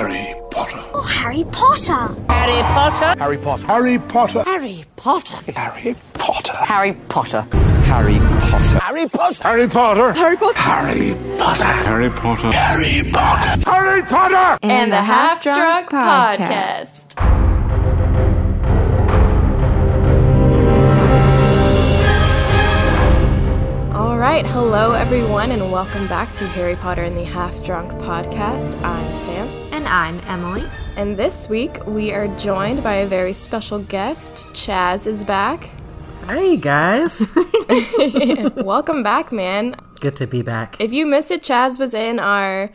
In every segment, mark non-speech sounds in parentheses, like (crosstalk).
Harry Potter. Oh, Harry Potter. Harry Potter. Harry Potter. Harry Potter. Harry Potter. Harry Potter. Harry Potter. Harry Potter. Harry Potter. Harry Potter. Harry Potter. Harry Potter. Harry Potter. Harry Potter. Harry Potter. and the Half Drunk Podcast. Right, hello everyone, and welcome back to Harry Potter and the Half Drunk Podcast. I'm Sam, And I'm Emily. and this week we are joined by a very special guest. Chaz is back. Hey guys, (laughs) (laughs) welcome back, man. good to be back. If you missed it, Chaz was in our.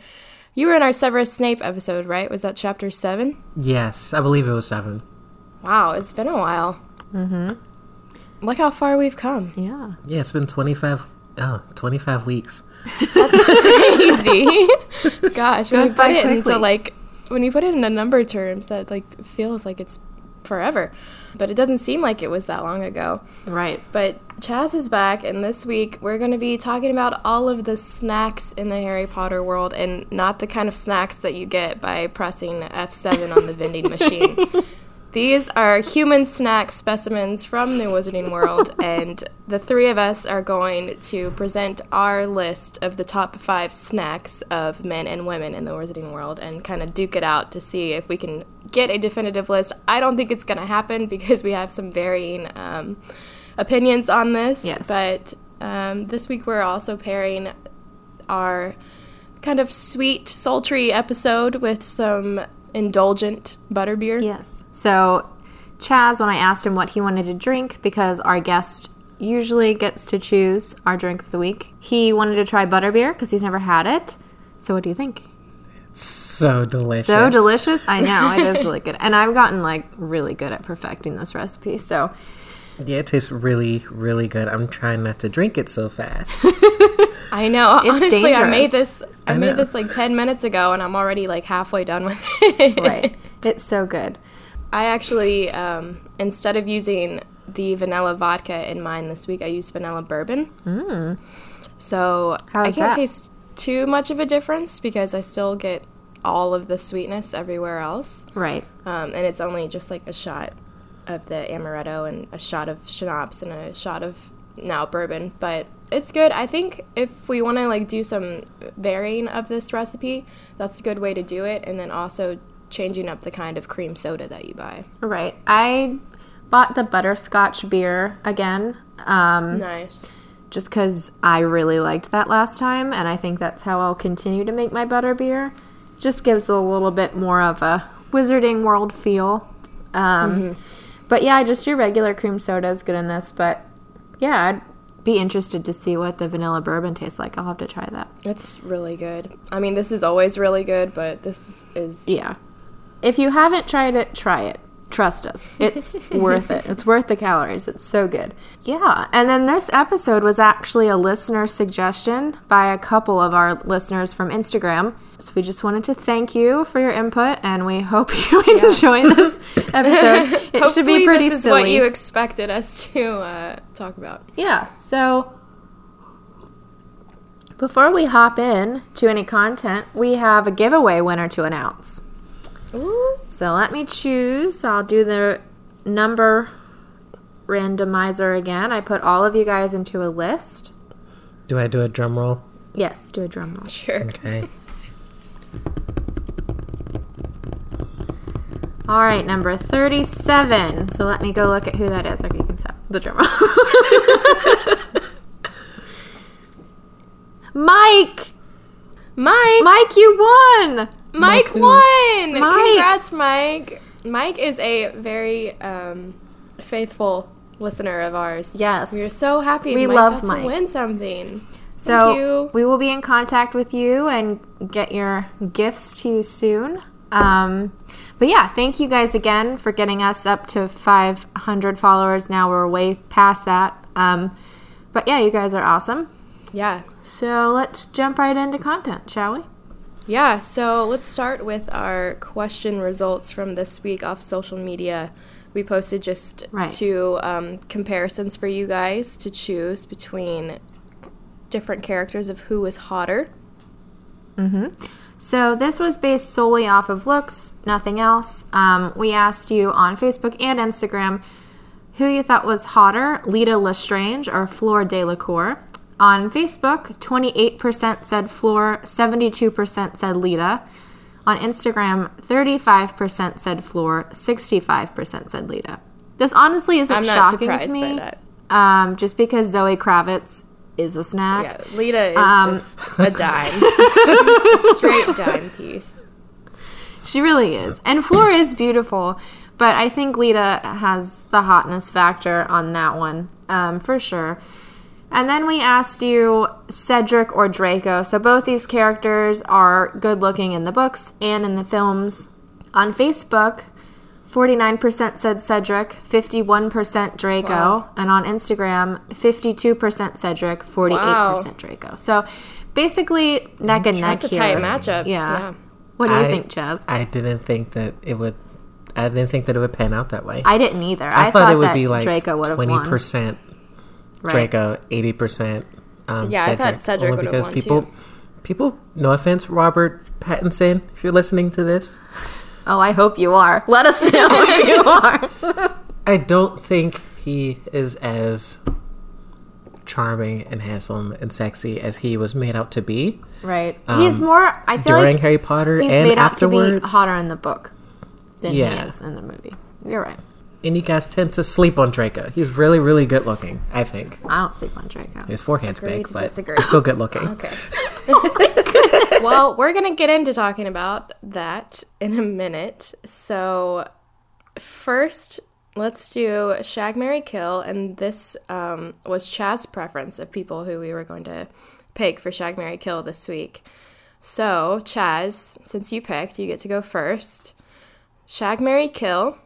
You were in our Severus Snape episode, right? Was that chapter seven? Yes, I believe it was seven. Wow, it's been a while. Mm-hmm. Look how far we've come. Yeah. Yeah, it's been 25, oh, 25 weeks. That's (laughs) crazy. (laughs) Gosh, when you Goes by put it into quickly. like when you put it into number terms, that like feels like it's forever. But it doesn't seem like it was that long ago. Right. But Chaz is back, and this week we're going to be talking about all of the snacks in the Harry Potter world, and not the kind of snacks that you get by pressing F7 on the vending machine. (laughs) These are human snack specimens from the Wizarding World, (laughs) and the three of us are going to present our list of the top five snacks of men and women in the Wizarding World and kind of duke it out to see if we can get a definitive list. I don't think it's going to happen (laughs) because we have some varying um, opinions on this. Yes. But um, this week we're also pairing our kind of sweet, sultry episode with some indulgent butterbeer. Yes. So, Chaz, when I asked him what he wanted to drink, because our guest usually gets to choose our drink of the week, he wanted to try butterbeer because he's never had it. So, what do you think? So delicious. So delicious. I know. It is (laughs) really good. And I've gotten like really good at perfecting this recipe. So, Yeah, it tastes really, really good. I'm trying not to drink it so fast. (laughs) I know. It's Honestly, I made dangerous. this. I, I made this like ten minutes ago, and I'm already like halfway done with it. (laughs) right. (laughs) It's so good. I actually, um, instead of using the vanilla vodka in mine this week, I used vanilla bourbon. Mm. So I can't that? taste too much of a difference because I still get all of the sweetness everywhere else. Right. Um, and it's only just like a shot of the amaretto and a shot of schnapps and a shot of now bourbon. But it's good. I think if we want to like do some varying of this recipe, that's a good way to do it. And then also changing up the kind of cream soda that you buy. Right. I bought the butterscotch beer again. Um, Nice. just because I really liked that last time, and I think that's how I'll continue to make my butter beer. Just gives a little bit more of a Wizarding World feel. Um, But yeah, just your regular cream soda is good in this. But yeah, I'd be interested to see what the vanilla bourbon tastes like. I'll have to try that. It's really good. I mean, this is always really good, but this is Yeah. If you haven't tried it, try it. Trust us. It's (laughs) worth it. It's worth the calories. It's so good. Yeah. And then this episode was actually a listener suggestion by a couple of our listeners from Instagram. So we just wanted to thank you for your input and we hope (laughs) you enjoy this (laughs) episode. It Hopefully should be pretty this is silly. what you expected us to uh, talk about. Yeah. So before we hop in to any content, we have a giveaway winner to announce. Ooh. So let me choose. I'll do the number randomizer again. I put all of you guys into a list. Do I do a drum roll? Yes, do a drum roll. Sure. Okay. (laughs) All right, number 37. So let me go look at who that is. Okay, you can stop the drum roll. (laughs) Mike! Mike! Mike, you won! Mike who? won! Mike. Congrats, Mike. Mike is a very um, faithful listener of ours. Yes. We're so happy We Mike love got Mike. to win something. So Thank you. we will be in contact with you and get your gifts to you soon. Um, but yeah, thank you guys again for getting us up to 500 followers. Now we're way past that. Um, but yeah, you guys are awesome. Yeah. So let's jump right into content, shall we? Yeah, so let's start with our question results from this week off social media. We posted just Right. two um, comparisons for you guys to choose between different characters of who was hotter. So this was based solely off of looks, nothing else. Um, we asked you on Facebook and Instagram who you thought was hotter, Leta Lestrange or Fleur Delacour. On Facebook, 28% said Fleur, 72% said Leta. On Instagram, 35% said Fleur, 65% said Leta. This honestly isn't I'm not shocking surprised to by me. that. Um, just because Zoe Kravitz is a snack. Yeah, Leta is Um, just a dime. Just (laughs) a straight dime piece. She really is. And Flora is beautiful, but I think Leta has the hotness factor on that one, um, for sure. And then we asked you Cedric or Draco. So both these characters are good looking in the books and in the films. On Facebook, 49% said Cedric, 51% Draco. Wow. And on Instagram, 52% Cedric, 48% Wow. Draco. So basically, neck and neck That's a here. tight matchup. Yeah. Yeah. What do you I- think, Chaz? I didn't think that it would. I didn't think that it would pan out that way. I didn't either. I, I, thought, it would that be like Draco would have twenty percent Right. Draco, eighty percent. Um, Yeah, I thought Cedric only would've because won, people, too. people. No offense, Robert Pattinson, if you're listening to this, Oh, I hope you are. Let us know if you (laughs) are. I don't think he is as charming and handsome and sexy as he was made out to be Right. he's more. I feel Um, during like Harry Potter he's and made out to be afterwards. hotter in the book than he is in the movie. You're right. And you guys tend to sleep on Draco. He's really, really good looking. I think I don't sleep on Draco. his forehead's Agree big, but disagree. he's still good looking. Okay. (laughs) well, we're going to get into talking about that in a minute. So, first, let's do Shag Marry Kill. And this um, was Chaz's preference of people who we were going to pick for Shag Marry Kill this week. So, Chaz, since you picked, you get to go first. Shag Marry Kill,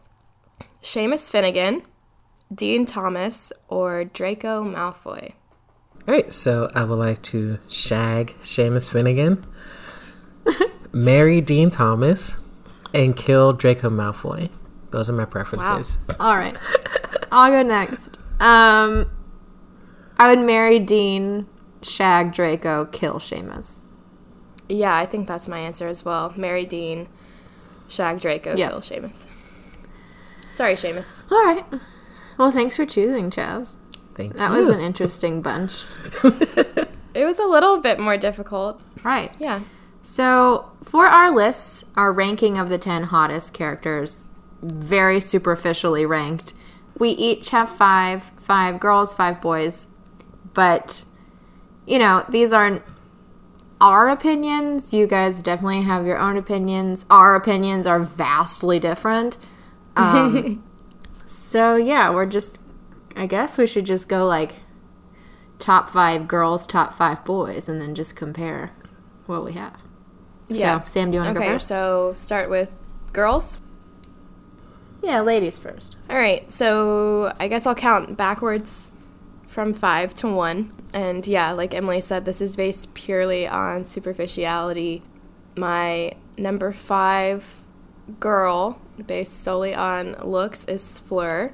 Seamus Finnegan, Dean Thomas, or Draco Malfoy. All right, so I would like to shag Seamus Finnegan, (laughs) marry Dean Thomas, and kill Draco Malfoy. Those are my preferences. Wow. All right. I'll go next. Um, I would marry Dean, shag Draco, kill Seamus. Yeah, I think that's my answer as well. Marry Dean, Shag Draco, Yeah. kill Seamus. Sorry, Seamus. All right. Well, thanks for choosing, Chaz. Thank That you. was an interesting bunch. (laughs) It was a little bit more difficult. Right. Yeah. So, for our lists, our ranking of the 10 hottest characters, very superficially ranked, we each have five five girls, five boys. But, you know, these are our opinions. You guys definitely have your own opinions. Our opinions are vastly different. Um, (laughs) so, yeah, we're just, I guess we should just go like top five girls, top five boys, and then just compare what we have. Yeah. So, Sam, do you want to Okay, go first? so start with girls. Yeah, ladies first. All right, so I guess I'll count backwards from five to one. And yeah, like Emily said, this is based purely on superficiality. My number five girl, based solely on looks, is Fleur.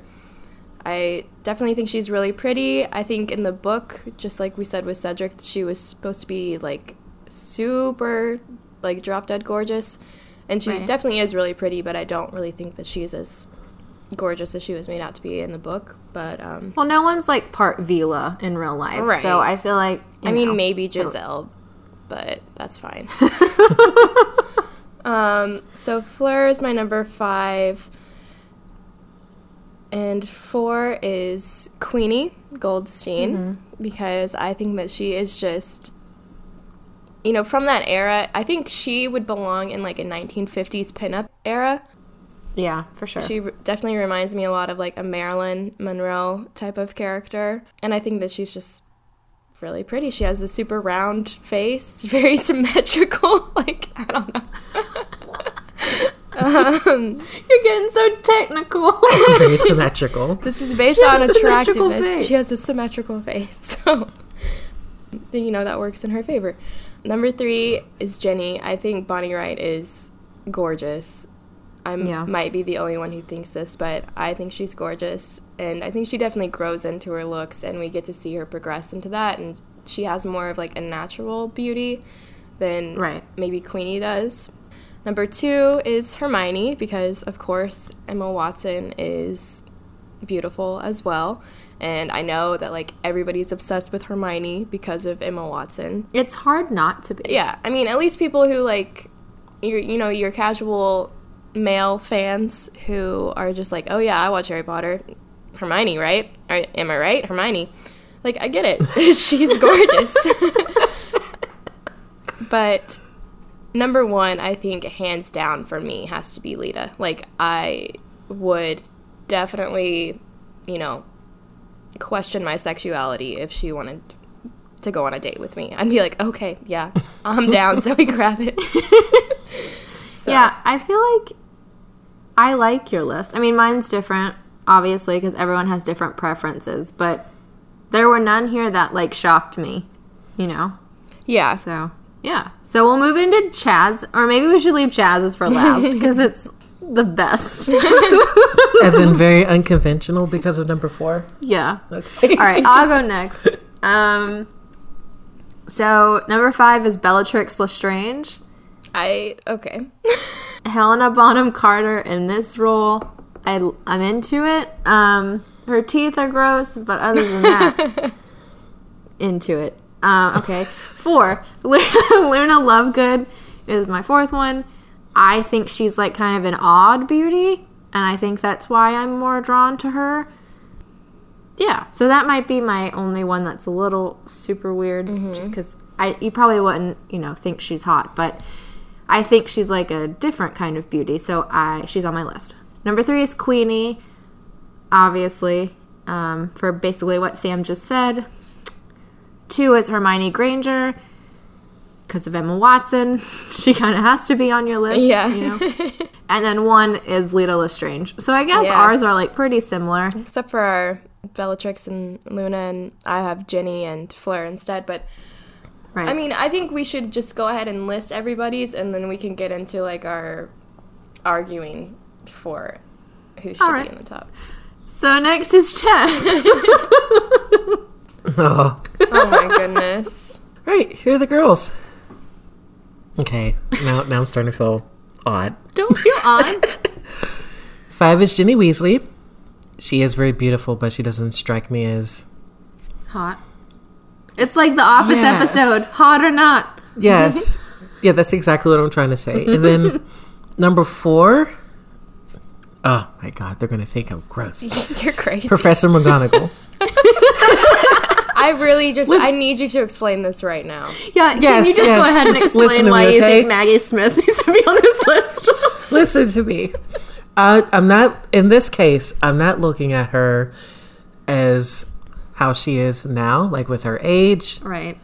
I definitely think she's really pretty. I think in the book, just like we said with Cedric, she was supposed to be like super, like drop dead gorgeous. And she Right. definitely is really pretty, but I don't really think that she's as gorgeous as she was made out to be in the book. But um, Well, no one's like part Veela in real life, Right. so I feel like I mean, maybe Giselle, but that's fine. (laughs) (laughs) um, so Fleur is my number five, and four is Queenie Goldstein because I think that she is just, you know, from that era. I think she would belong in like a 1950s pinup era. Yeah, for sure. She definitely reminds me a lot of like a Marilyn Monroe type of character. And I think that she's just really pretty. She has a super round face, (laughs) very symmetrical. (laughs) like, I don't know. Um, (laughs) You're getting so technical. (laughs) Very (laughs) symmetrical. This is based on a attractiveness. face. She has a symmetrical face. So, then you know that works in her favor. Number three is Ginny. I think Bonnie Wright is gorgeous. I Yeah. might be the only one who thinks this, but I think she's gorgeous. And I think she definitely grows into her looks, and we get to see her progress into that. And she has more of like a natural beauty than Right. maybe Queenie does. Number two is Hermione because, of course, Emma Watson is beautiful as well. And I know that like everybody's obsessed with Hermione because of Emma Watson. It's hard not to be. Yeah, I mean, at least people who like, your you know, your casual male fans who are just like, oh yeah, I watch Harry Potter, Hermione, right? Am I right, Hermione? Like, I get it, (laughs) she's gorgeous. (laughs) but number one, I think hands down for me has to be Leta. Like, I would definitely, you know, question my sexuality if she wanted to go on a date with me. I'd be like, okay, yeah, I'm (laughs) down, Zoe Kravitz. (laughs) So- Yeah, I feel like I like your list. I mean, mine's different, obviously, because everyone has different preferences, but there were none here that, like, shocked me, you know? Yeah. So, yeah. So we'll move into Chaz, or maybe we should leave Chaz's for last, because it's the best. (laughs) As in very (laughs) unconventional because of number four. yeah. Okay. All right, I'll go next. Um, so number five is Bellatrix Lestrange. I okay. (laughs) Helena Bonham Carter in this role. I, I'm into it. Um, her teeth are gross, but other than that, into it. Um, okay, four. (laughs) Luna Lovegood is my fourth one. I think she's like kind of an odd beauty, and I think that's why I'm more drawn to her. Yeah, so that might be my only one that's a little super weird, just because I you probably wouldn't you know think she's hot, but I think she's like a different kind of beauty, so I she's on my list. Number three is Queenie, obviously, um, for basically what Sam just said. Two is Hermione Granger, because of Emma Watson. (laughs) She kind of has to be on your list, Yeah. You know? (laughs) and then one is Leta Lestrange. So I guess Yeah. ours are like pretty similar. Except for our Bellatrix and Luna, and I have Ginny and Fleur instead. But Right. I mean, I think we should just go ahead and list everybody's, and then we can get into like our arguing for who should Alright. be in the top. so next is Chaz. (laughs) Oh. Oh my goodness. Right, here are the girls. Okay, now now I'm starting to feel odd. Don't feel odd. (laughs) Five is Ginny Weasley. She is very beautiful, but she doesn't strike me as Hot. It's like the Office Yes. episode, hot or not. yes. (laughs) yeah, that's exactly what I'm trying to say. And then number four. Oh my god, they're gonna think I'm gross. (laughs) You're crazy. Professor McGonagall. I really just Listen- I need you to explain this right now. Yeah, can you just yes, go ahead and explain listen why me, you okay? think Maggie Smith (laughs) needs to be on this list? Listen to me. I, I'm not in this case. I'm not looking at her as how she is now, like with her age right.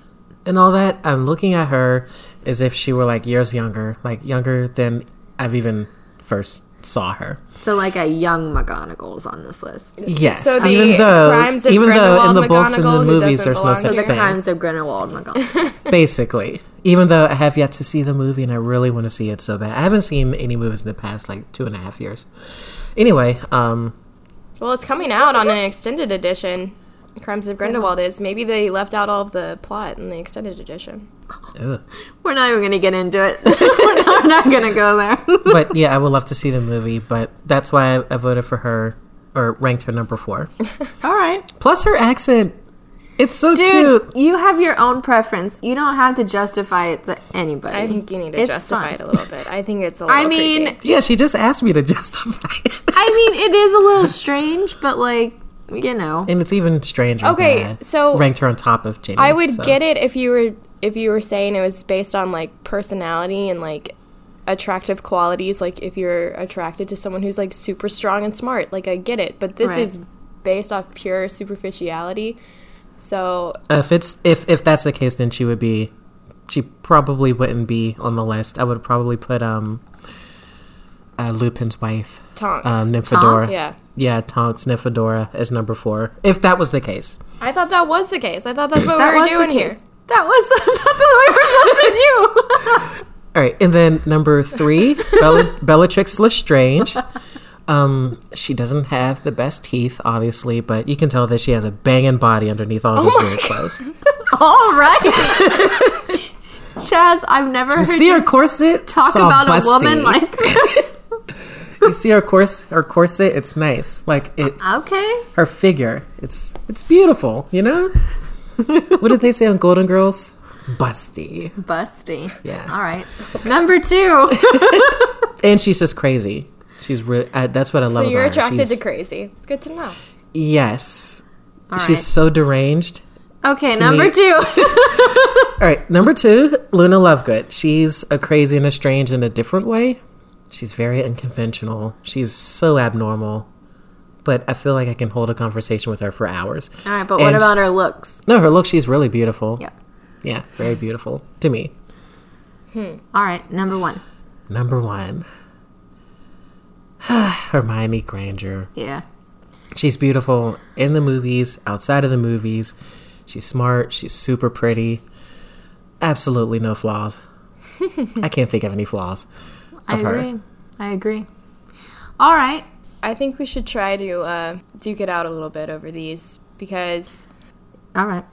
and all that. I'm looking at her as if she were like years younger, like younger than I've even first saw her. So like a young McGonagall's on this list. Yes, So the even though crimes of even though in the books and the movies, there's no belong such here. The thing. Crimes of Grindelwald McGonagall. (laughs) Basically, even though I have yet to see the movie and I really want to see it so bad, I haven't seen any movies in the past like two and a half years. Anyway, um, Well, it's coming out on an extended edition. Crimes of Grindelwald is. Maybe they left out all of the plot in the extended edition. ugh. We're not even going to get into it. (laughs) we're, not, not going to go there. (laughs) but yeah, I would love to see the movie. But that's why I, I voted for her or ranked her number four. (laughs) All right. Plus her accent, it's so Dude, cute. you have your own preference. You don't have to justify it to anybody. I think you need to It's justify fun. it a little bit. I think it's a little I mean, creepy. Yeah, she just asked me to justify it, I mean, it is a little strange, but like, you know. and it's even stranger. Okay, that I so- ranked her on top of Jamie. I would so. get it if you were if you were saying it was based on like personality and like attractive qualities like if you're attracted to someone who's like super strong and smart like I get it but this Right. is based off pure superficiality so If it's if if that's the case, then she would be. She probably wouldn't be on the list. I would probably put um. Uh, Lupin's wife, Tonks um, Nymphadora. Tonks? yeah yeah, Tonks Nymphadora as number four. If that was the case, I thought that was the case I thought that's what That we were was the doing here. That was (laughs) that's what we were supposed to do. (laughs) All right, and then number three, Bella, Bellatrix Lestrange. Um, she doesn't have the best teeth, obviously, but you can tell that she has a banging body underneath all those weird clothes. (laughs) All right. Chaz, I've never You heard see you her corset? talk It's all about a woman like you see her corset? Her corset? It's nice. Like it. Okay. Her figure. It's it's beautiful. You know. what did they say on Golden Girls? Busty. Busty. Yeah. All right. Number two. (laughs) And she's just crazy. She's really. Uh, that's what I love So you're attracted to crazy. Good to know. Yes. All She's right. so deranged. Okay, number me- two. (laughs) All right, number two, Luna Lovegood. She's a crazy and a strange in a different way. She's very unconventional. She's so abnormal, but I feel like I can hold a conversation with her for hours. All right, but what about her looks? No, her look. She's really beautiful. Yeah. yeah, very beautiful to me. Hmm. All right, number one. Number one, (sighs) Hermione Granger. Yeah. She's beautiful in the movies, outside of the movies. She's smart. She's super pretty. Absolutely no flaws. (laughs) I can't think of any flaws I of her. agree. I agree. All right. I think we should try to uh, duke it out a little bit over these because All right.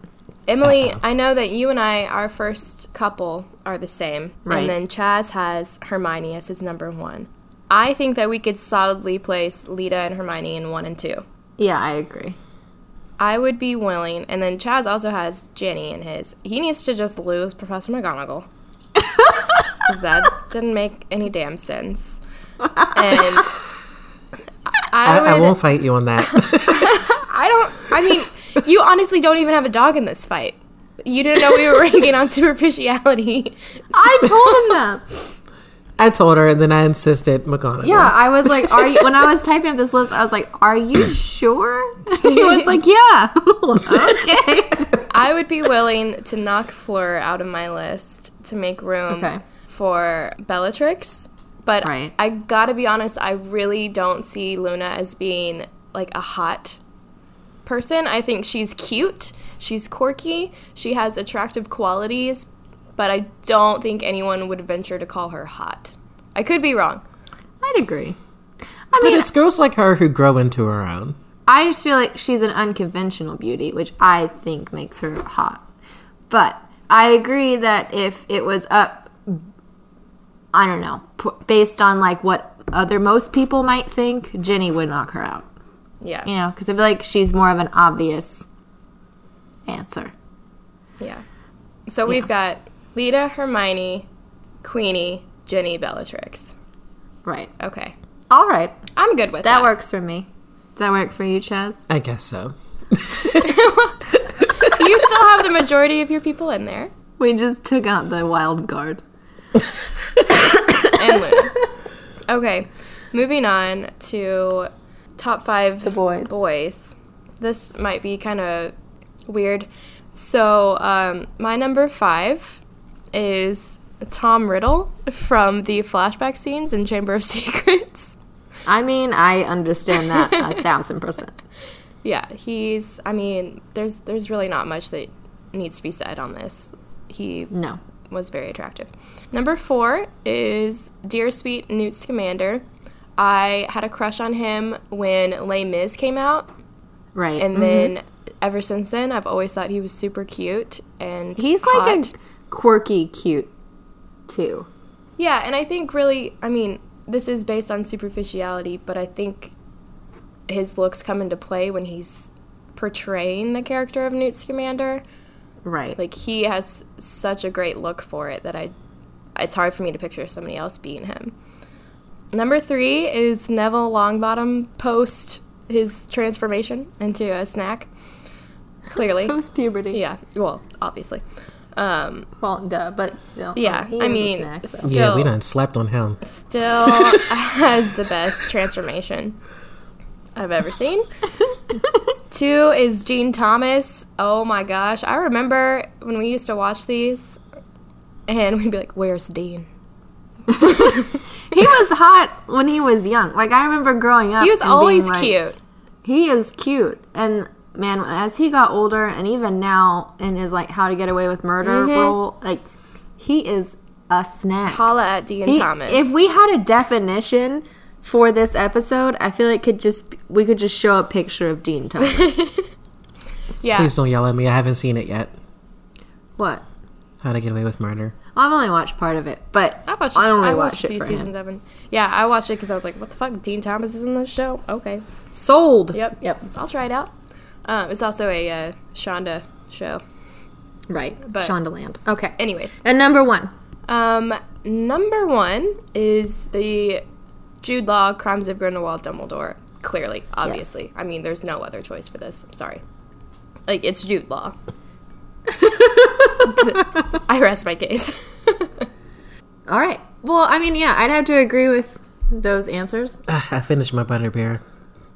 Emily, I know that you and I, our first couple, are the same. Right. And then Chaz has Hermione as his number one. I think that we could solidly place Leta and Hermione in one and two. Yeah, I agree. I would be willing, and then Chaz also has Ginny in his. He needs to just lose Professor McGonagall. (laughs) 'Cause that didn't make any damn sense. And I, I, would. I won't fight you on that. (laughs) (laughs) I don't. I mean, you honestly don't even have a dog in this fight. You didn't know we were ranking on superficiality. I told him that. I told her, and then I insisted McGonagall. Yeah, I was like, "Are you?" When I was typing up this list, I was like, "Are you sure?" (laughs) he was like, "Yeah." okay. I would be willing to knock Fleur out of my list to make room Okay. For Bellatrix. But Right. I gotta be honest, I really don't see Luna as being like a hot person. I think she's cute, she's quirky, she has attractive qualities, but I don't think anyone would venture to call her hot. I could be wrong. I'd agree. I But it's girls like her who grow into her own. I just feel like she's an unconventional beauty, which I think makes her hot. But I agree that if it was up, I don't know, p- based on like what other most people might think, Ginny would knock her out. Yeah. You know, because I feel like she's more of an obvious answer. Yeah. So we've got Leta, Hermione, Queenie, Ginny, Bellatrix. Right. Okay. All right. I'm good with That that. works for me. Does that work for you, Chaz? I guess so. (laughs) You still have the majority of your people in there. We just took out the wild card. (laughs) And. Okay. Moving on to top five The boys. boys. This might be kind of weird. So, um, my number five is Tom Riddle from the flashback scenes in Chamber of (laughs) Secrets. I mean, I understand that a (laughs) thousand percent. Yeah, he's. I mean, there's there's really not much that needs to be said on this. He No. Was very attractive. Number four is Dear Sweet Newt Scamander. I had a crush on him when Les Mis came out, Right. and Mhm. then ever since then, I've always thought he was super cute and He's like a quirky, cute, too. Yeah, and I think really, I mean, this is based on superficiality, but I think his looks come into play when he's portraying the character of Newt Scamander. Right. Like he has such a great look for it that I it's hard for me to picture somebody else being him. Number 3 is Neville Longbottom post his transformation into a snack. Clearly. (laughs) Post puberty. yeah, well, obviously. Um Well, duh, but still. yeah, he I mean, snack, so. Yeah, we Still. done slept on him. still (laughs) has the best transformation I've ever seen. (laughs) Two is Dean Thomas. Oh my gosh. I remember when we used to watch these and we'd be like, Where's Dean? (laughs) he was hot when he was young. Like I remember growing up. He was always like- cute. He is cute, and man, as he got older, and even now in his like How to Get Away with Murder Mm-hmm. role, like he is a snack. Holla at Dean He- Thomas. If we had a definition for this episode, I feel like could just we could just show a picture of Dean Thomas. (laughs) yeah. Please don't yell at me. I haven't seen it yet. what? How to Get Away with Murder. I've only watched part of it, but I watched. I only I watched, watched a it few for seasons him. of it. Yeah, I watched it because I was like, "What the fuck? Dean Thomas is in this show? Okay, Sold. yep, Yep. I'll try it out." Um, it's also a uh, Shonda show. Right. But- Shondaland. Okay. Anyways, And number one. um, number one is the Jude Law Crimes of Grindelwald Dumbledore. Clearly, obviously. I mean, there's no other choice for this. I'm sorry. Like it's Jude Law. (laughs) (laughs) I rest my case. (laughs) All right. Well, I mean, yeah, I'd have to agree with those answers. Ah, I finished my butterbeer.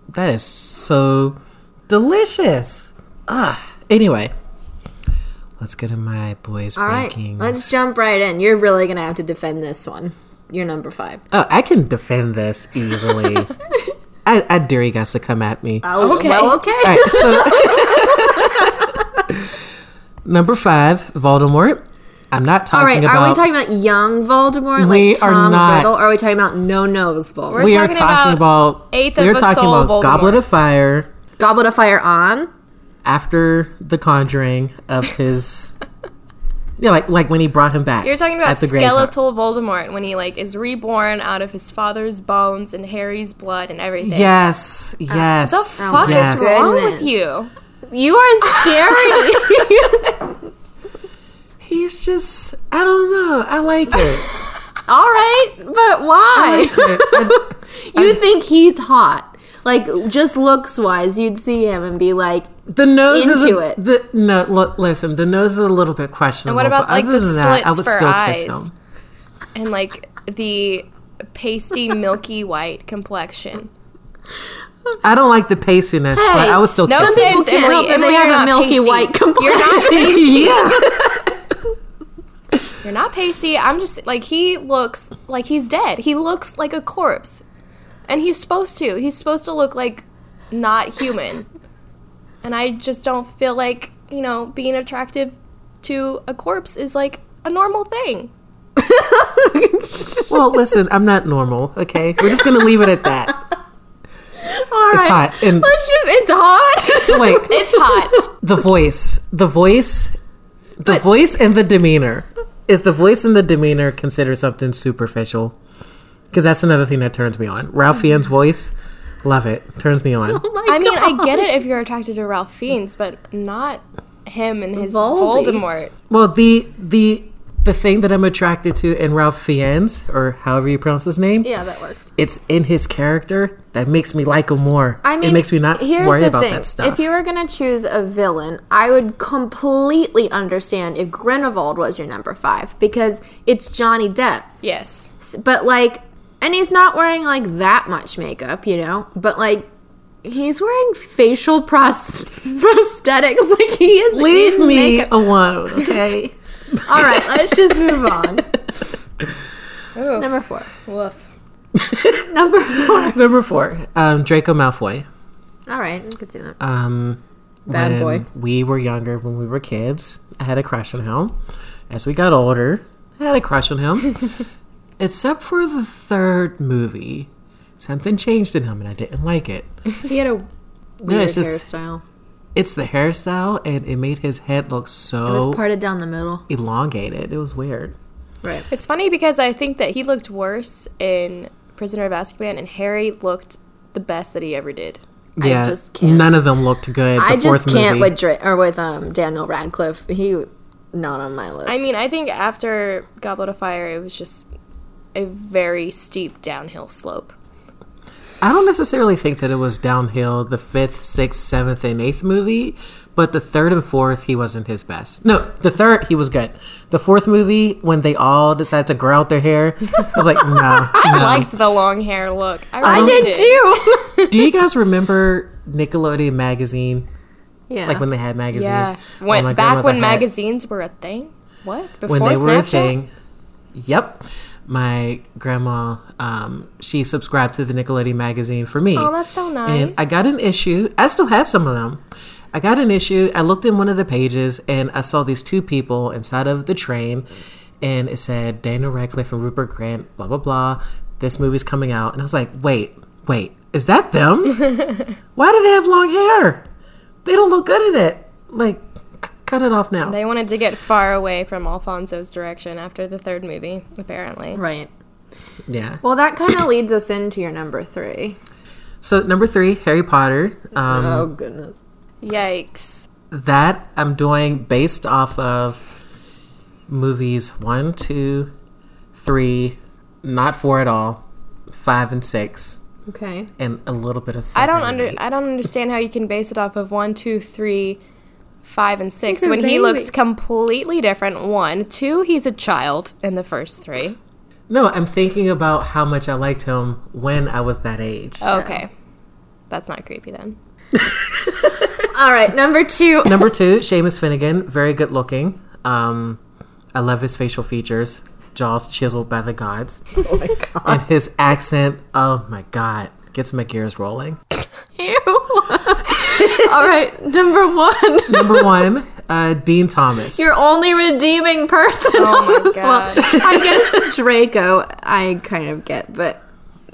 That is so delicious. Ah. Anyway, let's get to my boys' All right. rankings. Let's jump right in. You're really going to have to defend this one. You're number five. Oh, I can defend this easily. (laughs) I, I dare you guys to come at me. Oh, Okay. Well, okay. All right, so (laughs) number five, Voldemort. I'm not talking right. about. Are we talking about young Voldemort, We like are Tom not. Riddle, or are we talking about no nose Voldemort? We're we are talking talking about about. eighth we are a talking Soul about Voldemort. Goblet of Fire Goblet of Fire on? after the Conjuring of his. (laughs) yeah, like like when he brought him back. You're talking about at the graveyard. skeletal Voldemort when he like is reborn out of his father's bones and Harry's blood and everything. Yes, ah, yes. What the fuck yes. is wrong Goodness. with you? You are scary. (laughs) He's just. I don't know. I like it. (laughs) All right, but why? (laughs) I- you think he's hot? Like, just looks wise, you'd see him and be like, the nose is Into a, it. The, no, look, listen. The nose is a little bit questionable. And what about, but like, other the than that, I slits would for still eyes? kiss him. And like the pasty (laughs) milky white complexion. I don't like the pastiness, but I would still No kiss him. offense, can't Emily. Emily, they you're have a milky pasty. white You're not pasty. (laughs) yeah. (laughs) You're not pasty. I'm just like he looks like he's dead. He looks like a corpse. And he's supposed to. He's supposed to look like not human. And I just don't feel like, you know, being attractive to a corpse is like a normal thing. (laughs) Well, listen, I'm not normal. Okay, we're just gonna leave it at that. (laughs) All It's right. hot. And Let's just, it's hot. (laughs) wait, It's hot. the voice, the voice, the voice, and the demeanor. Is the voice and the demeanor considered something superficial? Because that's another thing that turns me on. Ralph Fiennes' voice, love it. Turns me on. (laughs) Oh I mean, I get it if you're attracted to Ralph Fiennes, but not him and his Voldy. Voldemort. Well, the the the thing that I'm attracted to in Ralph Fiennes, or however you pronounce his name, yeah, that works. it's in his character that makes me like him more. I mean, it makes me not here's worry the about thing. that stuff. If you were going to choose a villain, I would completely understand if Grindelwald was your number five because it's Johnny Depp. Yes. But like, and he's not wearing like that much makeup, you know. But like, he's wearing facial pros- (laughs) prosthetics. Like he is. Leave me makeup. alone, (laughs) okay? All right, let's just move on. Number four. Woof. (laughs) Number four. Number four, um, Draco Malfoy. All right, I could see that. Um, Bad boy. We were younger when we were kids. I had a crush on him. As we got older, I had a crush on him. Except for the third movie, something changed in him, and I didn't like it. (laughs) He had a No, weird it's just hairstyle. it's the hairstyle, and it made his head look It so was parted down the middle. elongated. It was weird. Right. It's funny because I think that he looked worse in Prisoner of Azkaban, and Harry looked the best that he ever did. Yeah, just can't. None of them looked good. The I just fourth can't movie. with Dra- or with um Daniel Radcliffe. He not on my list. I mean, I think after Goblet of Fire, it was just a very steep downhill slope. I don't necessarily think that it was downhill the fifth, sixth, seventh, and eighth movie, but the third and fourth, he wasn't his best. No, the third, he was good. The fourth movie, when they all decided to grow out their hair, I was like, (laughs) no. I no. liked the long hair look. I, I really did too. (laughs) Do you guys remember Nickelodeon magazine? yeah. Like when they had magazines? Yeah, Oh, when back when had- magazines were a thing. What before when they were a Snapchat? thing. Yep. My grandma, um, she subscribed to the Nickelodeon magazine for me. Oh, that's so And nice. I got an issue. I still have some of them. I got an issue. I looked in one of the pages and I saw these two people inside of the train, and it said Daniel Radcliffe and Rupert Grint, blah blah blah. This movie's coming out, and I was like, wait, wait, is that them? (laughs) Why do they have long hair? They don't look good in it. Like, cut it off now. They wanted to get far away from Alfonso's direction after the third movie, apparently. Right. yeah. Well, that kind of (coughs) leads us into your number three. So number three, Harry Potter. Um, oh goodness. Yikes. That I'm doing based off of movies one, two, three, not four at all, five and six, Okay. and a little bit of. I don't under eight. I don't understand how you can base it off of one, two, three, five, and six He's a when he looks completely different. One, two, he's a child in the first three. No, I'm thinking about how much I liked him when I was that age. Okay, that's not creepy then. (laughs) All right. Number two. (laughs) Number two, Seamus Finnegan, very good looking. Um, I love his facial features, jaws chiseled by the gods, Oh my god. and his accent. Oh my god, gets my gears rolling. Ew. (laughs) All right. Number one. Number (laughs) one, uh, Dean Thomas. Your only redeeming person. Oh my this God. one. I guess Draco, I kind of get, but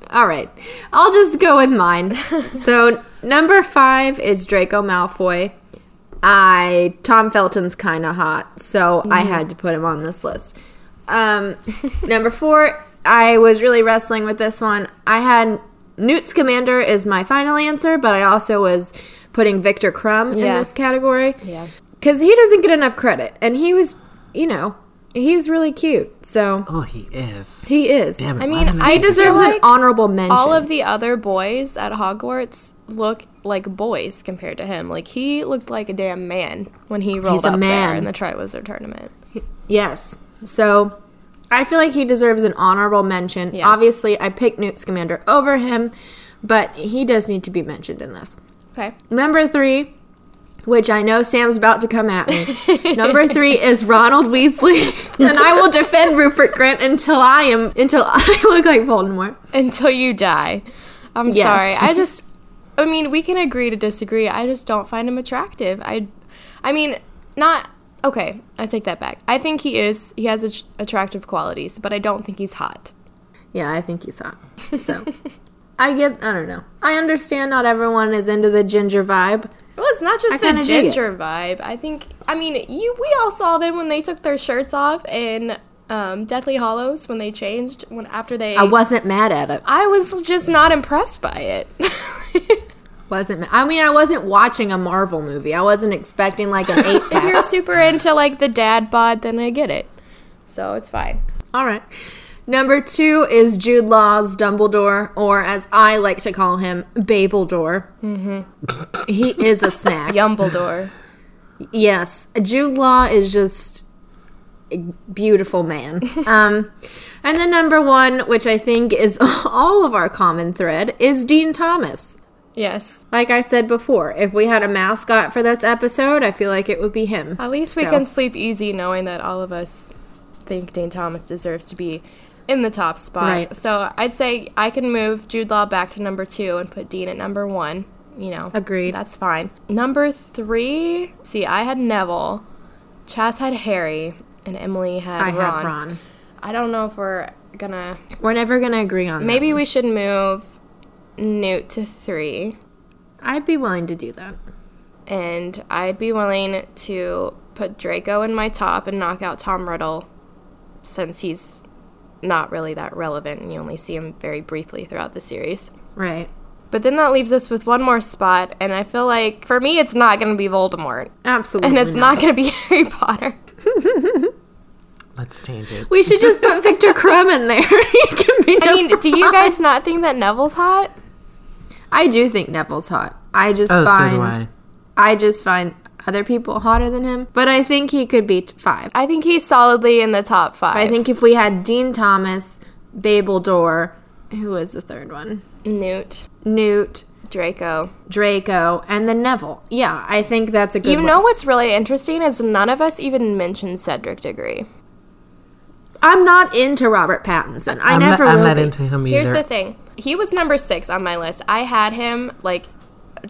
all right. I'll just go with mine. (laughs) So, number five is Draco Malfoy. I Tom Felton's kind of hot, so I had to put him on this list. Um, number four, I was really wrestling with this one. I had Newt Scamander is my final answer, but I also was putting Viktor Krum in this category Yeah. because he doesn't get enough credit, and he was, you know, he's really cute. So oh, he is. he is. Damn it, I mean, I He deserves feel an honorable mention. All of the other boys at Hogwarts look like boys compared to him. Like he looked like a damn man when he rolled He's a up man. there in the Triwizard Tournament. yes. So I feel like he deserves an honorable mention. Yeah. Obviously, I picked Newt Scamander over him, but he does need to be mentioned in this. Okay. Number three, which I know Sam's about to come at me. (laughs) Number three is Ronald Weasley, (laughs) and I will defend Rupert Grint until I am until (laughs) I look like Voldemort. Until you die. I'm Yes. sorry. I just I mean, we can agree to disagree. I just don't find him attractive. I I mean, not okay, I take that back. I think he is he has att- attractive qualities, but I don't think he's hot. Yeah, I think he's hot. So (laughs) I get. I don't know. I understand not everyone is into the ginger vibe. Well, it's not I just the dig it. ginger vibe. I think. I mean, you. We all saw them when they took their shirts off in um, Deathly Hallows when they changed when after they. I wasn't mad at it. I was just not impressed by it. (laughs) Wasn't. I mean, I wasn't watching a Marvel movie. I wasn't expecting like an eight (laughs) if you're super into like the dad bod, then I get it. So it's fine. All right. Number two is Jude Law's Dumbledore, or as I like to call him, Babledore. Mm-hmm. He is a snack. Yumbledore. Yes, Jude Law is just a beautiful man. (laughs) um, and then number one, which I think is (laughs) all of our common thread, is Dean Thomas. Yes. Like I said before, if we had a mascot for this episode, I feel like it would be him. At least we So- can sleep easy knowing that all of us think Dean Thomas deserves to be in the top spot. Right. So I'd say I can move Jude Law back to number two and put Dean at number one. You know, Agreed. That's fine. Number three. See, I had Neville, Chaz had Harry, and Emily had I Ron. have Ron. I don't know if we're gonna. We're never gonna agree on that. Maybe we should move Newt to three. I'd be willing to do that. and I'd be willing to put Draco in my top and knock out Tom Riddle since he's not really that relevant and you only see him very briefly throughout the series. Right. But then that leaves us with one more spot, and I feel like for me it's not going to be Voldemort, Absolutely. and it's not going to be (laughs) Harry Potter. (laughs) Let's change it. We should just put Victor (laughs) Crumb in there. he can be I mean, number do you guys not think that Neville's hot? I do think Neville's hot. I just Oh, so find do I. I just find other people hotter than him. But I think he could be t- five. I think he's solidly in the top five. I think if we had Dean Thomas, Babledore, who was the third one? Newt, Newt, Draco. Draco, and then Neville. Yeah, I think that's a good. You know list. what's really interesting is none of us even mentioned Cedric Diggory. I'm not into Robert Pattinson. I I'm never not, I'm not be. into him either. Here's the thing. He was number six on my list. I had him like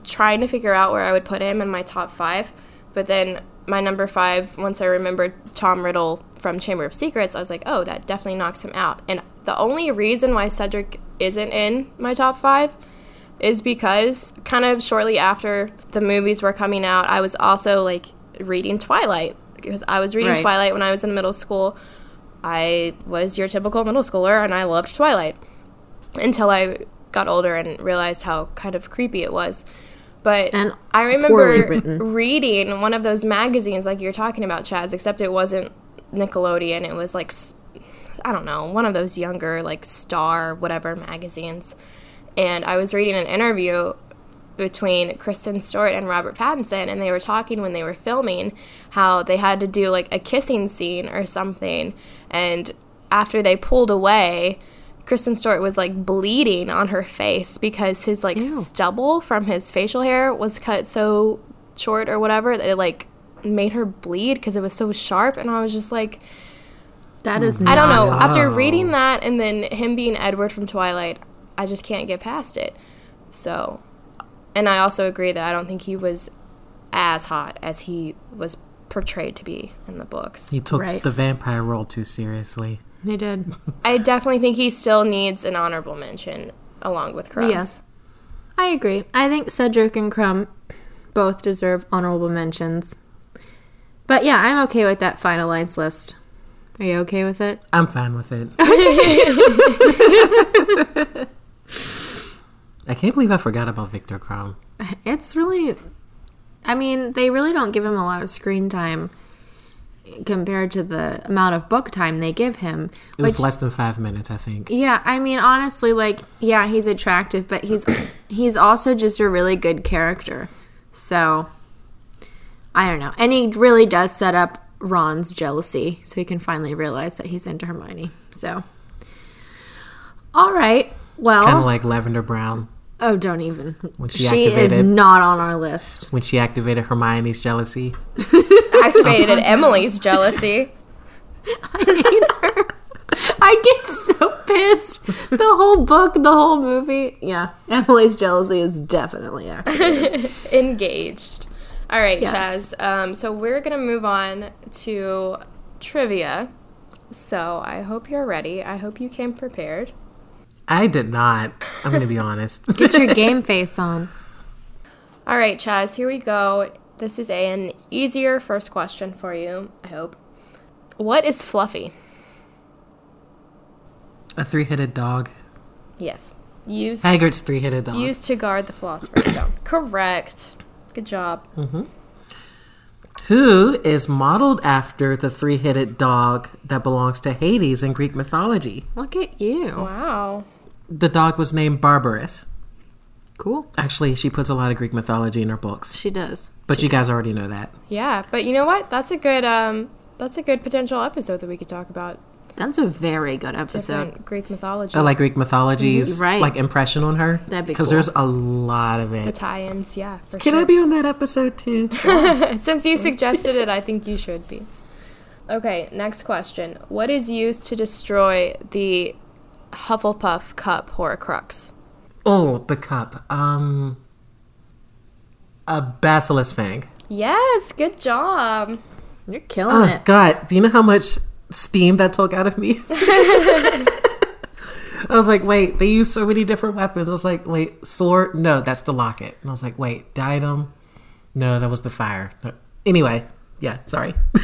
trying to figure out where I would put him in my top five, but then my number five, once I remembered Tom Riddle from Chamber of Secrets, I was like, oh, that definitely knocks him out. And the only reason why Cedric isn't in my top five is because kind of shortly after the movies were coming out, I was also like reading Twilight because I was reading Right. Twilight when I was in middle school. I was your typical middle schooler and I loved Twilight until I got older and realized how kind of creepy it was. But And I remember reading one of those magazines like you're talking about, Chaz, except it wasn't Nickelodeon. It was like, I don't know, one of those younger, like Star, whatever magazines. And I was reading an interview between Kristen Stewart and Robert Pattinson, and they were talking when they were filming how they had to do like a kissing scene or something. And after they pulled away, Kristen Stewart was like bleeding on her face because his like stubble from his facial hair was cut so short or whatever that it like made her bleed because it was so sharp. And I was just like, That is I don't know. After reading that and then him being Edward from Twilight, I just can't get past it. So, and I also agree that I don't think he was as hot as he was portrayed to be in the books. He took Right. the vampire role too seriously. He did. (laughs) I definitely think he still needs an honorable mention along with Krum. Yes. I agree. I think Cedric and Krum both deserve honorable mentions. But yeah, I'm okay with that finalized list. Are you okay with it? I'm fine with it. (laughs) I can't believe I forgot about Viktor Krum. It's really I mean, they really don't give him a lot of screen time compared to the amount of book time they give him. It was Which less than five minutes, I think. Yeah, I mean honestly like yeah, he's attractive, but he's (clears throat) he's also just a really good character. So I don't know. And he really does set up Ron's jealousy so he can finally realize that he's into Hermione. So All right. Well, Kind of like Lavender Brown oh, don't even. When she she is not on our list. when she activated Hermione's jealousy. (laughs) Activated Emily's jealousy. I hate her. I get so pissed. The whole book, the whole movie. Yeah, Emily's jealousy is definitely active. (laughs) Engaged. All right, Yes. Chaz. Um, so we're going to move on to trivia. So I hope you're ready. I hope you came prepared. I did not. I'm going to be honest. (laughs) Get your (laughs) game face on. All right, Chaz, here we go. This is an easier first question for you, I hope. What is Fluffy? A three headed dog. Yes. Used, Hagrid's three headed dog. used to guard the Philosopher's (coughs) Stone. Correct. Good job. Mm-hmm. Who is modeled after the three headed dog that belongs to Hades in Greek mythology? Look at you. Wow. The dog was named Cerberus. Cool. Actually, she puts a lot of Greek mythology in her books. She does. But you guys already know that. Yeah, but you know what? That's a good um that's a good potential episode that we could talk about. That's a very good episode. Different Greek mythology. I like Greek mythology's Mhm. Right. like impression on her. That'd be Because cool. there's a lot of it. the tie-ins, yeah, for Can sure. I be on that episode too? (laughs) Since you suggested it, I think you should be. Okay, next question. What is used to destroy the Hufflepuff cup Horcrux? oh, the cup. Um, a basilisk fang. Yes, good job. You're killing Oh it. God! Do you know how much steam that took out of me? (laughs) I was like, wait, they use so many different weapons. I was like, wait, sword? No, that's the locket. And I was like, wait, diadem? No, that was the fire. No. Anyway, yeah, sorry. (laughs)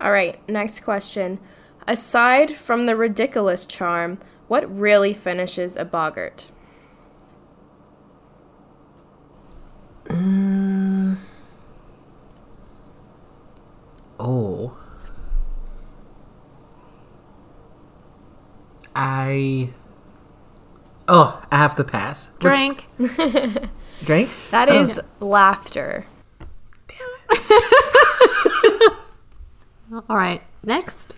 All right, next question. Aside from the Riddikulus charm, what really finishes a boggart? Uh, oh. I. Oh, I have to pass. What's- Drink. (laughs) Drink? That is laughter. Damn it. (laughs) All right. Next.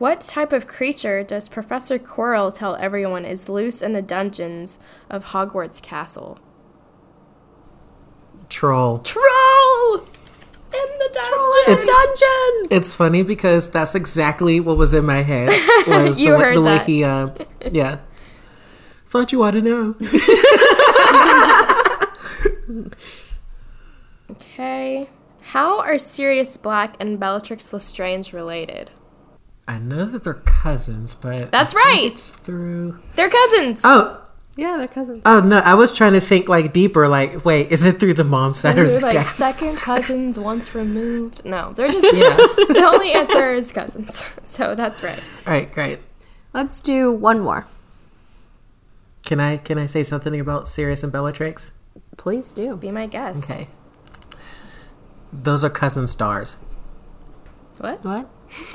What type of creature does Professor Quirrell tell everyone is loose in the dungeons of Hogwarts Castle? Troll. Troll! In the dungeon! It's- Dungeon. It's funny because that's exactly what was in my head. (laughs) Was You the, way- heard the way that. he, uh, yeah. Thought you ought to know. (laughs) Okay. How are Sirius Black and Bellatrix Lestrange related? I know that they're cousins, but That's I think right. It's through. They're cousins! Oh, Yeah, they're cousins. Oh no, I was trying to think like deeper. Like, wait, is it through the mom's side or They're the like dad's? second cousins once removed. No, they're just (laughs) Yeah. (laughs) the only answer is cousins. (laughs) So that's right. All right, great. Let's do one more. Can I can I say something about Sirius and Bellatrix? Please do. Be my guest. Okay. Those are cousin stars What? What?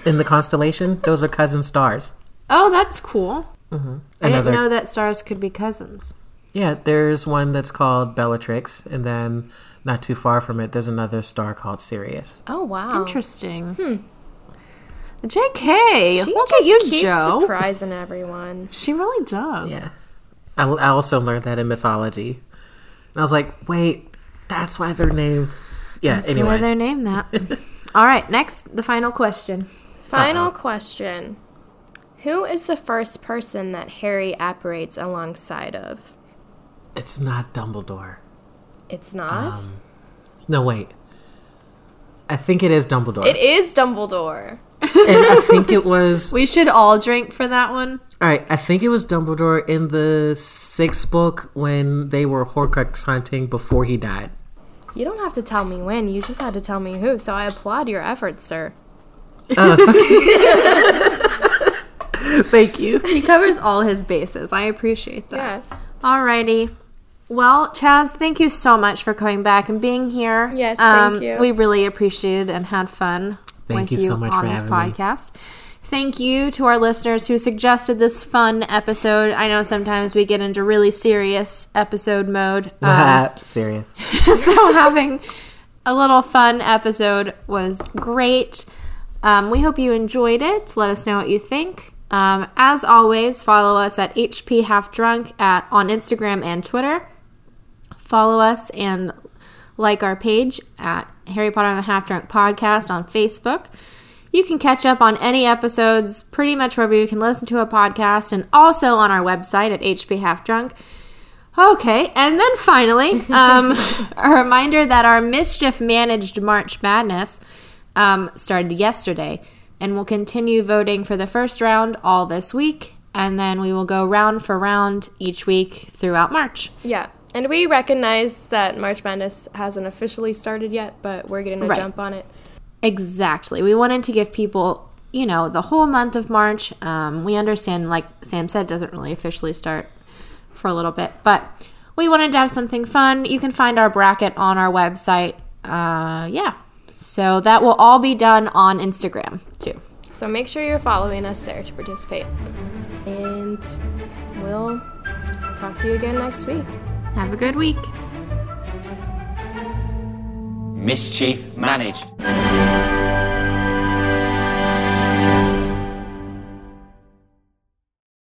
In the constellation. Those are cousin stars. Oh, that's cool. Mm-hmm. I Another didn't know that stars could be cousins. yeah. There's one that's called Bellatrix, and then not too far from it, there's another star called Sirius. Oh wow. Interesting. Hmm. JK, She look just at you, keeps Joe. surprising everyone. She really does. Yeah. I, I also learned that in mythology, and I was like, wait, that's why their name. Yeah. That's anyway, why they're named that. (laughs) All right, next, the final question. Final question. Who is the first person that Harry apparates alongside of? it's not Dumbledore. It's not. Um, No, wait. I think it is Dumbledore. it is Dumbledore. (laughs) and I think it was. We should all drink for that one. All right, I think it was Dumbledore in the sixth book when they were Horcrux hunting before he died. You don't have to tell me when. You just had to tell me who. So I applaud your efforts, sir. (laughs) Thank you. He covers all his bases. I appreciate that. Yeah. Alrighty. Well, Chaz, thank you so much for coming back and being here. Um, Yes, thank you. We really appreciated and had fun Thank with you so much on for this having me. Thank you to our listeners who suggested this fun episode. I know sometimes we get into really serious episode mode. (laughs) Um, Serious. (laughs) so having a little fun episode was great. Um, we hope you enjoyed it. Let us know what you think. Um, as always, follow us at HP Half Drunk at on Instagram and Twitter. Follow us and like our page at Harry Potter and the Half Drunk Podcast on Facebook. You can catch up on any episodes pretty much wherever you can listen to a podcast and also on our website at HP Half Drunk. Okay, and then finally, (laughs) um, a reminder that our mischief managed March Madness um, started yesterday and we'll continue voting for the first round all this week, and then we will go round for round each week throughout March. Yeah. And we recognize that March Madness hasn't officially started yet, but we're getting a Right. jump on it. Exactly. We wanted to give people, you know, the whole month of March. Um, we understand, like Sam said, doesn't really officially start for a little bit, but we wanted to have something fun. You can find our bracket on our website. Uh, yeah. So that will all be done on Instagram too. So make sure you're following us there to participate. And we'll talk to you again next week. Have a good week. Mischief Managed.